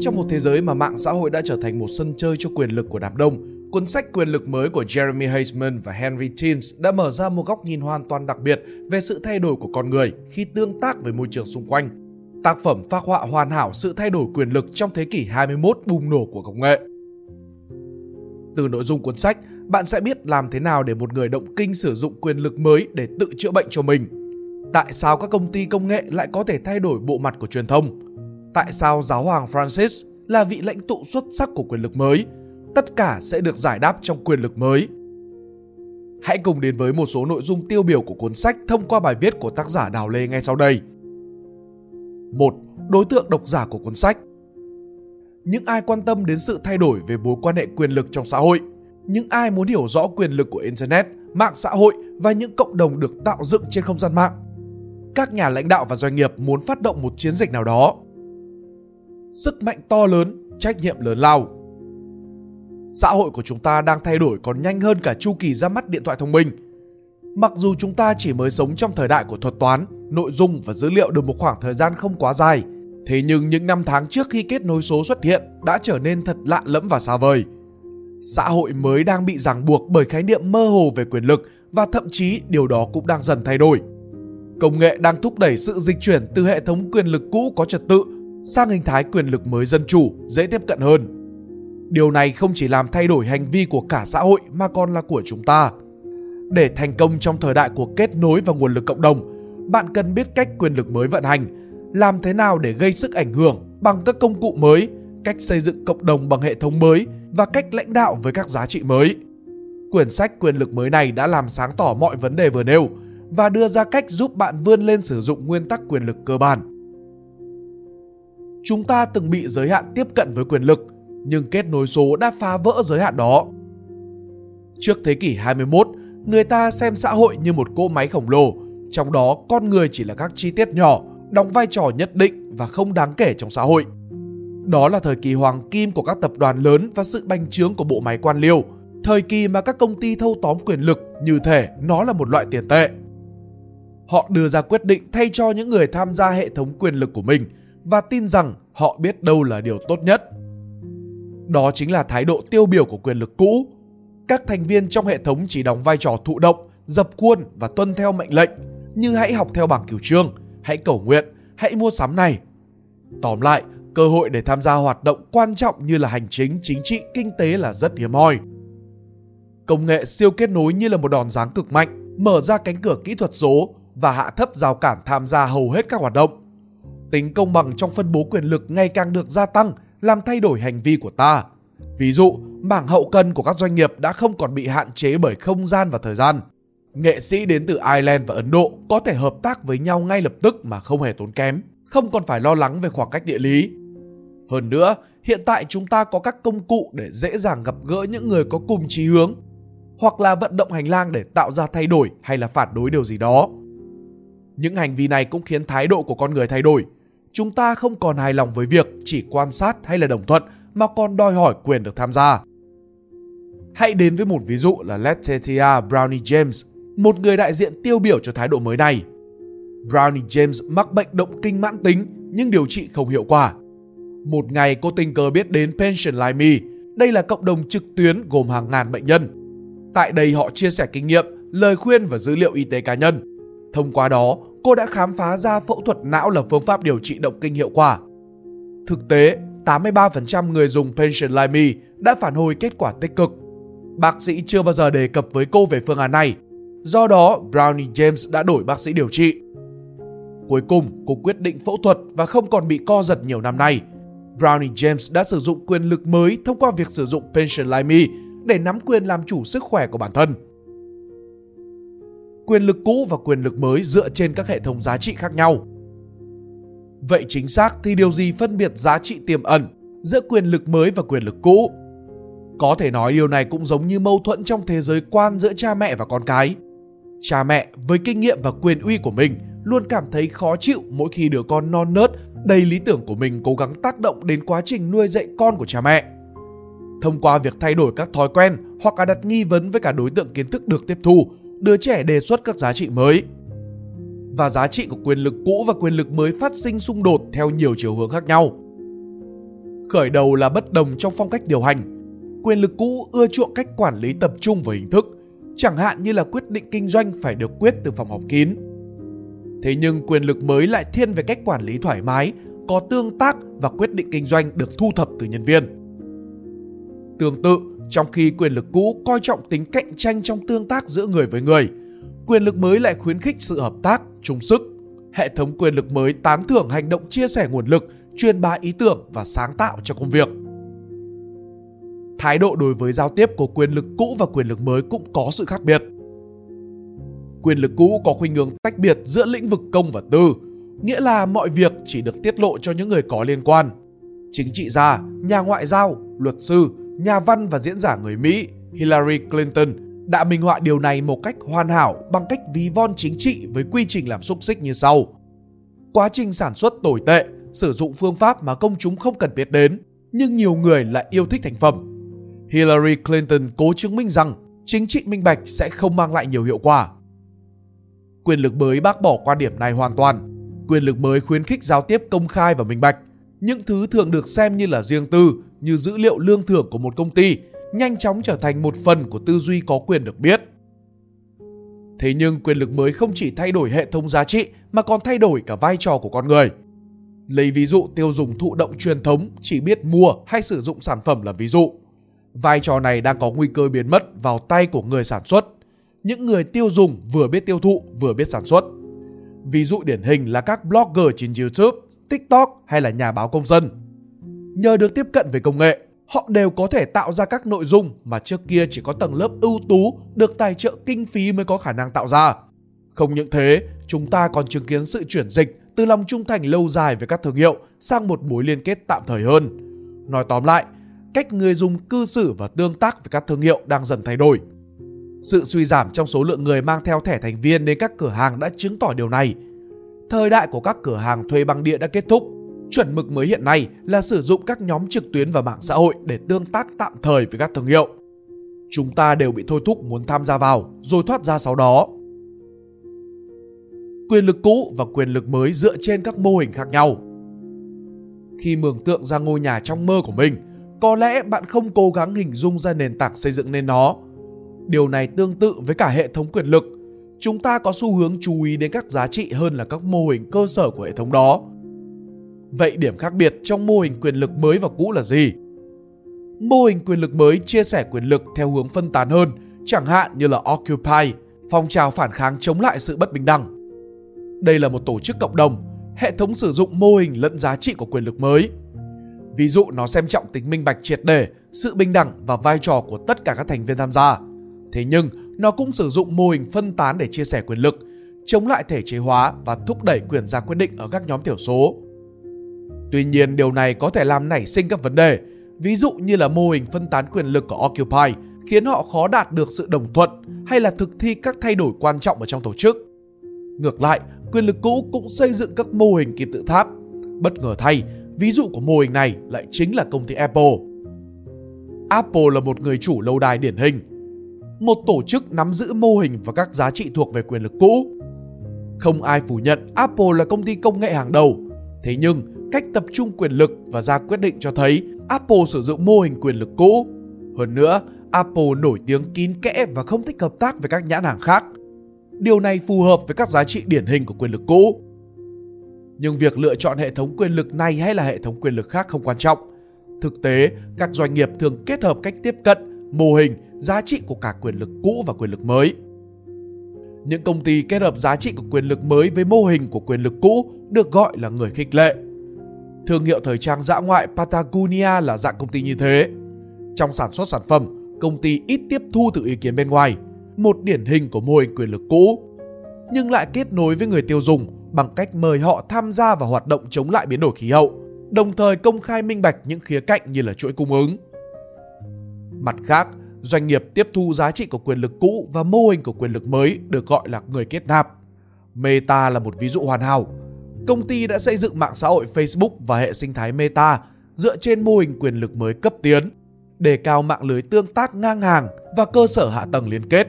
Trong một thế giới mà mạng xã hội đã trở thành một sân chơi cho quyền lực của đám đông, cuốn sách Quyền lực mới của Jeremy Heisman và Henry Timms đã mở ra một góc nhìn hoàn toàn đặc biệt về sự thay đổi của con người khi tương tác với môi trường xung quanh. Tác phẩm phác họa hoàn hảo sự thay đổi quyền lực trong thế kỷ 21 bùng nổ của công nghệ. Từ nội dung cuốn sách, bạn sẽ biết làm thế nào để một người động kinh sử dụng quyền lực mới để tự chữa bệnh cho mình. Tại sao các công ty công nghệ lại có thể thay đổi bộ mặt của truyền thông? Tại sao giáo hoàng Francis là vị lãnh tụ xuất sắc của quyền lực mới? Tất cả sẽ được giải đáp trong quyền lực mới. Hãy cùng đến với một số nội dung tiêu biểu của cuốn sách thông qua bài viết của tác giả Đào Lê ngay sau đây. 1. Đối tượng độc giả của cuốn sách Những ai quan tâm đến sự thay đổi về mối quan hệ quyền lực trong xã hội những ai muốn hiểu rõ quyền lực của Internet, mạng xã hội và những cộng đồng được tạo dựng trên không gian mạng. Các nhà lãnh đạo và doanh nghiệp muốn phát động một chiến dịch nào đó. Sức mạnh to lớn, trách nhiệm lớn lao. Xã hội của chúng ta đang thay đổi còn nhanh hơn cả chu kỳ ra mắt điện thoại thông minh. Mặc dù chúng ta chỉ mới sống trong thời đại của thuật toán, nội dung và dữ liệu được một khoảng thời gian không quá dài, thế nhưng những năm tháng trước khi kết nối số xuất hiện đã trở nên thật lạ lẫm và xa vời xã hội mới đang bị ràng buộc bởi khái niệm mơ hồ về quyền lực và thậm chí điều đó cũng đang dần thay đổi. Công nghệ đang thúc đẩy sự dịch chuyển từ hệ thống quyền lực cũ có trật tự sang hình thái quyền lực mới dân chủ, dễ tiếp cận hơn. Điều này không chỉ làm thay đổi hành vi của cả xã hội mà còn là của chúng ta. Để thành công trong thời đại của kết nối và nguồn lực cộng đồng, bạn cần biết cách quyền lực mới vận hành, làm thế nào để gây sức ảnh hưởng bằng các công cụ mới, cách xây dựng cộng đồng bằng hệ thống mới và cách lãnh đạo với các giá trị mới. Quyển sách quyền lực mới này đã làm sáng tỏ mọi vấn đề vừa nêu và đưa ra cách giúp bạn vươn lên sử dụng nguyên tắc quyền lực cơ bản. Chúng ta từng bị giới hạn tiếp cận với quyền lực, nhưng kết nối số đã phá vỡ giới hạn đó. Trước thế kỷ 21, người ta xem xã hội như một cỗ máy khổng lồ, trong đó con người chỉ là các chi tiết nhỏ, đóng vai trò nhất định và không đáng kể trong xã hội. Đó là thời kỳ hoàng kim của các tập đoàn lớn và sự bành trướng của bộ máy quan liêu, thời kỳ mà các công ty thâu tóm quyền lực như thể nó là một loại tiền tệ. Họ đưa ra quyết định thay cho những người tham gia hệ thống quyền lực của mình và tin rằng họ biết đâu là điều tốt nhất. Đó chính là thái độ tiêu biểu của quyền lực cũ. Các thành viên trong hệ thống chỉ đóng vai trò thụ động, dập khuôn và tuân theo mệnh lệnh, như hãy học theo bảng cửu trương, hãy cầu nguyện, hãy mua sắm này. Tóm lại, cơ hội để tham gia hoạt động quan trọng như là hành chính, chính trị, kinh tế là rất hiếm hoi. Công nghệ siêu kết nối như là một đòn giáng cực mạnh, mở ra cánh cửa kỹ thuật số và hạ thấp rào cản tham gia hầu hết các hoạt động. Tính công bằng trong phân bố quyền lực ngày càng được gia tăng, làm thay đổi hành vi của ta. Ví dụ, mảng hậu cần của các doanh nghiệp đã không còn bị hạn chế bởi không gian và thời gian. Nghệ sĩ đến từ Ireland và Ấn Độ có thể hợp tác với nhau ngay lập tức mà không hề tốn kém, không còn phải lo lắng về khoảng cách địa lý. Hơn nữa, hiện tại chúng ta có các công cụ để dễ dàng gặp gỡ những người có cùng chí hướng hoặc là vận động hành lang để tạo ra thay đổi hay là phản đối điều gì đó. Những hành vi này cũng khiến thái độ của con người thay đổi. Chúng ta không còn hài lòng với việc chỉ quan sát hay là đồng thuận mà còn đòi hỏi quyền được tham gia. Hãy đến với một ví dụ là Letitia Brownie James, một người đại diện tiêu biểu cho thái độ mới này. Brownie James mắc bệnh động kinh mãn tính nhưng điều trị không hiệu quả. Một ngày cô tình cờ biết đến Pension Like Me. Đây là cộng đồng trực tuyến gồm hàng ngàn bệnh nhân. Tại đây họ chia sẻ kinh nghiệm, lời khuyên và dữ liệu y tế cá nhân. Thông qua đó, cô đã khám phá ra phẫu thuật não là phương pháp điều trị động kinh hiệu quả. Thực tế, 83% người dùng Pension Like Me đã phản hồi kết quả tích cực. Bác sĩ chưa bao giờ đề cập với cô về phương án này. Do đó, Brownie James đã đổi bác sĩ điều trị. Cuối cùng, cô quyết định phẫu thuật và không còn bị co giật nhiều năm nay. Brownie James đã sử dụng quyền lực mới thông qua việc sử dụng Pension Like Me để nắm quyền làm chủ sức khỏe của bản thân. Quyền lực cũ và quyền lực mới dựa trên các hệ thống giá trị khác nhau. Vậy chính xác thì điều gì phân biệt giá trị tiềm ẩn giữa quyền lực mới và quyền lực cũ? Có thể nói điều này cũng giống như mâu thuẫn trong thế giới quan giữa cha mẹ và con cái. Cha mẹ với kinh nghiệm và quyền uy của mình luôn cảm thấy khó chịu mỗi khi đứa con non nớt đầy lý tưởng của mình cố gắng tác động đến quá trình nuôi dạy con của cha mẹ. Thông qua việc thay đổi các thói quen hoặc là đặt nghi vấn với cả đối tượng kiến thức được tiếp thu, đứa trẻ đề xuất các giá trị mới. Và giá trị của quyền lực cũ và quyền lực mới phát sinh xung đột theo nhiều chiều hướng khác nhau. Khởi đầu là bất đồng trong phong cách điều hành. Quyền lực cũ ưa chuộng cách quản lý tập trung và hình thức, chẳng hạn như là quyết định kinh doanh phải được quyết từ phòng họp kín. Thế nhưng quyền lực mới lại thiên về cách quản lý thoải mái, có tương tác và quyết định kinh doanh được thu thập từ nhân viên. Tương tự, trong khi quyền lực cũ coi trọng tính cạnh tranh trong tương tác giữa người với người, quyền lực mới lại khuyến khích sự hợp tác, chung sức. Hệ thống quyền lực mới tán thưởng hành động chia sẻ nguồn lực, truyền bá ý tưởng và sáng tạo cho công việc. Thái độ đối với giao tiếp của quyền lực cũ và quyền lực mới cũng có sự khác biệt. Quyền lực cũ có khuynh hướng tách biệt giữa lĩnh vực công và tư, nghĩa là mọi việc chỉ được tiết lộ cho những người có liên quan. Chính trị gia, nhà ngoại giao, luật sư, nhà văn và diễn giả người Mỹ Hillary Clinton đã minh họa điều này một cách hoàn hảo bằng cách ví von chính trị với quy trình làm xúc xích như sau. Quá trình sản xuất tồi tệ, sử dụng phương pháp mà công chúng không cần biết đến, nhưng nhiều người lại yêu thích thành phẩm. Hillary Clinton cố chứng minh rằng chính trị minh bạch sẽ không mang lại nhiều hiệu quả. Quyền lực mới bác bỏ quan điểm này hoàn toàn. Quyền lực mới khuyến khích giao tiếp công khai và minh bạch. Những thứ thường được xem như là riêng tư, như dữ liệu lương thưởng của một công ty, nhanh chóng trở thành một phần của tư duy có quyền được biết. Thế nhưng quyền lực mới không chỉ thay đổi hệ thống giá trị mà còn thay đổi cả vai trò của con người. Lấy ví dụ tiêu dùng thụ động truyền thống chỉ biết mua hay sử dụng sản phẩm là ví dụ. Vai trò này đang có nguy cơ biến mất vào tay của người sản xuất. Những người tiêu dùng vừa biết tiêu thụ vừa biết sản xuất. Ví dụ điển hình là các blogger trên YouTube, TikTok hay là nhà báo công dân. Nhờ được tiếp cận về công nghệ, họ đều có thể tạo ra các nội dung mà trước kia chỉ có tầng lớp ưu tú được tài trợ kinh phí mới có khả năng tạo ra. Không những thế, chúng ta còn chứng kiến sự chuyển dịch từ lòng trung thành lâu dài với các thương hiệu sang một mối liên kết tạm thời hơn. Nói tóm lại, cách người dùng cư xử và tương tác với các thương hiệu đang dần thay đổi. Sự suy giảm trong số lượng người mang theo thẻ thành viên đến các cửa hàng đã chứng tỏ điều này. Thời đại của các cửa hàng thuê băng địa đã kết thúc. Chuẩn mực mới hiện nay là sử dụng các nhóm trực tuyến và mạng xã hội để tương tác tạm thời với các thương hiệu. Chúng ta đều bị thôi thúc muốn tham gia vào rồi thoát ra sau đó. Quyền lực cũ và quyền lực mới dựa trên các mô hình khác nhau. Khi mường tượng ra ngôi nhà trong mơ của mình, có lẽ bạn không cố gắng hình dung ra nền tảng xây dựng nên nó. Điều này tương tự với cả hệ thống quyền lực. Chúng ta có xu hướng chú ý đến các giá trị hơn là các mô hình cơ sở của hệ thống đó. Vậy điểm khác biệt trong mô hình quyền lực mới và cũ là gì? Mô hình quyền lực mới chia sẻ quyền lực theo hướng phân tán hơn, chẳng hạn như là Occupy, phong trào phản kháng chống lại sự bất bình đẳng. Đây là một tổ chức cộng đồng, hệ thống sử dụng mô hình lẫn giá trị của quyền lực mới. Ví dụ nó xem trọng tính minh bạch triệt để, sự bình đẳng và vai trò của tất cả các thành viên tham gia. Thế nhưng, nó cũng sử dụng mô hình phân tán để chia sẻ quyền lực, chống lại thể chế hóa và thúc đẩy quyền ra quyết định ở các nhóm thiểu số. Tuy nhiên, điều này có thể làm nảy sinh các vấn đề, ví dụ như là mô hình phân tán quyền lực của Occupy khiến họ khó đạt được sự đồng thuận hay là thực thi các thay đổi quan trọng ở trong tổ chức. Ngược lại, quyền lực cũ cũng xây dựng các mô hình kim tự tháp. Bất ngờ thay, ví dụ của mô hình này lại chính là công ty Apple. Apple là một người chủ lâu đài điển hình, một tổ chức nắm giữ mô hình và các giá trị thuộc về quyền lực cũ. Không ai phủ nhận Apple là công ty công nghệ hàng đầu, thế nhưng cách tập trung quyền lực và ra quyết định cho thấy Apple sử dụng mô hình quyền lực cũ. Hơn nữa, Apple nổi tiếng kín kẽ và không thích hợp tác với các nhãn hàng khác. Điều này phù hợp với các giá trị điển hình của quyền lực cũ. Nhưng việc lựa chọn hệ thống quyền lực này hay là hệ thống quyền lực khác không quan trọng. Thực tế, các doanh nghiệp thường kết hợp cách tiếp cận, mô hình, giá trị của cả quyền lực cũ và quyền lực mới. Những công ty kết hợp giá trị của quyền lực mới với mô hình của quyền lực cũ được gọi là người khích lệ. Thương hiệu thời trang dã ngoại Patagonia là dạng công ty như thế. Trong sản xuất sản phẩm, công ty ít tiếp thu từ ý kiến bên ngoài, một điển hình của mô hình quyền lực cũ, nhưng lại kết nối với người tiêu dùng bằng cách mời họ tham gia vào hoạt động chống lại biến đổi khí hậu, đồng thời công khai minh bạch những khía cạnh như là chuỗi cung ứng. Mặt khác, doanh nghiệp tiếp thu giá trị của quyền lực cũ và mô hình của quyền lực mới được gọi là người kết nạp. Meta là một ví dụ hoàn hảo. Công ty đã xây dựng mạng xã hội Facebook và hệ sinh thái Meta dựa trên mô hình quyền lực mới cấp tiến, đề cao mạng lưới tương tác ngang hàng và cơ sở hạ tầng liên kết.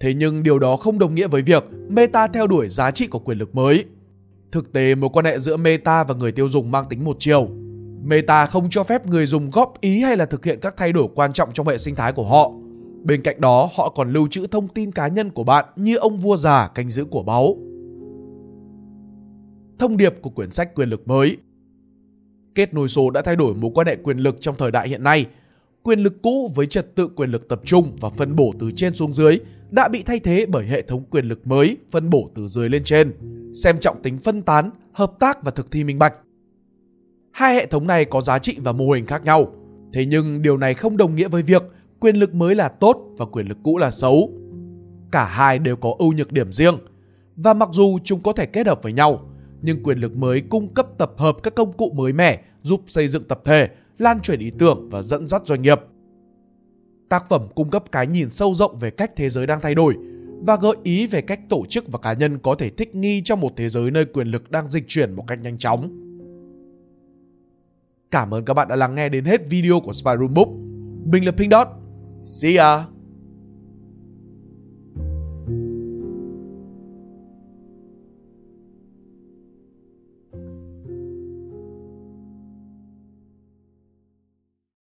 Thế nhưng điều đó không đồng nghĩa với việc Meta theo đuổi giá trị của quyền lực mới. Thực tế, mối quan hệ giữa Meta và người tiêu dùng mang tính một chiều. Meta không cho phép người dùng góp ý hay là thực hiện các thay đổi quan trọng trong hệ sinh thái của họ. Bên cạnh đó, họ còn lưu trữ thông tin cá nhân của bạn như ông vua già canh giữ của báu. Thông điệp của quyển sách quyền lực mới Kết nối số đã thay đổi mối quan hệ quyền lực trong thời đại hiện nay. Quyền lực cũ với trật tự quyền lực tập trung và phân bổ từ trên xuống dưới đã bị thay thế bởi hệ thống quyền lực mới phân bổ từ dưới lên trên, xem trọng tính phân tán, hợp tác và thực thi minh bạch. Hai hệ thống này có giá trị và mô hình khác nhau, thế nhưng điều này không đồng nghĩa với việc quyền lực mới là tốt và quyền lực cũ là xấu. Cả hai đều có ưu nhược điểm riêng và mặc dù chúng có thể kết hợp với nhau, nhưng quyền lực mới cung cấp tập hợp các công cụ mới mẻ giúp xây dựng tập thể, lan truyền ý tưởng và dẫn dắt doanh nghiệp. Tác phẩm cung cấp cái nhìn sâu rộng về cách thế giới đang thay đổi và gợi ý về cách tổ chức và cá nhân có thể thích nghi trong một thế giới nơi quyền lực đang dịch chuyển một cách nhanh chóng. Cảm ơn các bạn đã lắng nghe đến hết video của Spyroom Book. Mình là Pink Dot. See ya!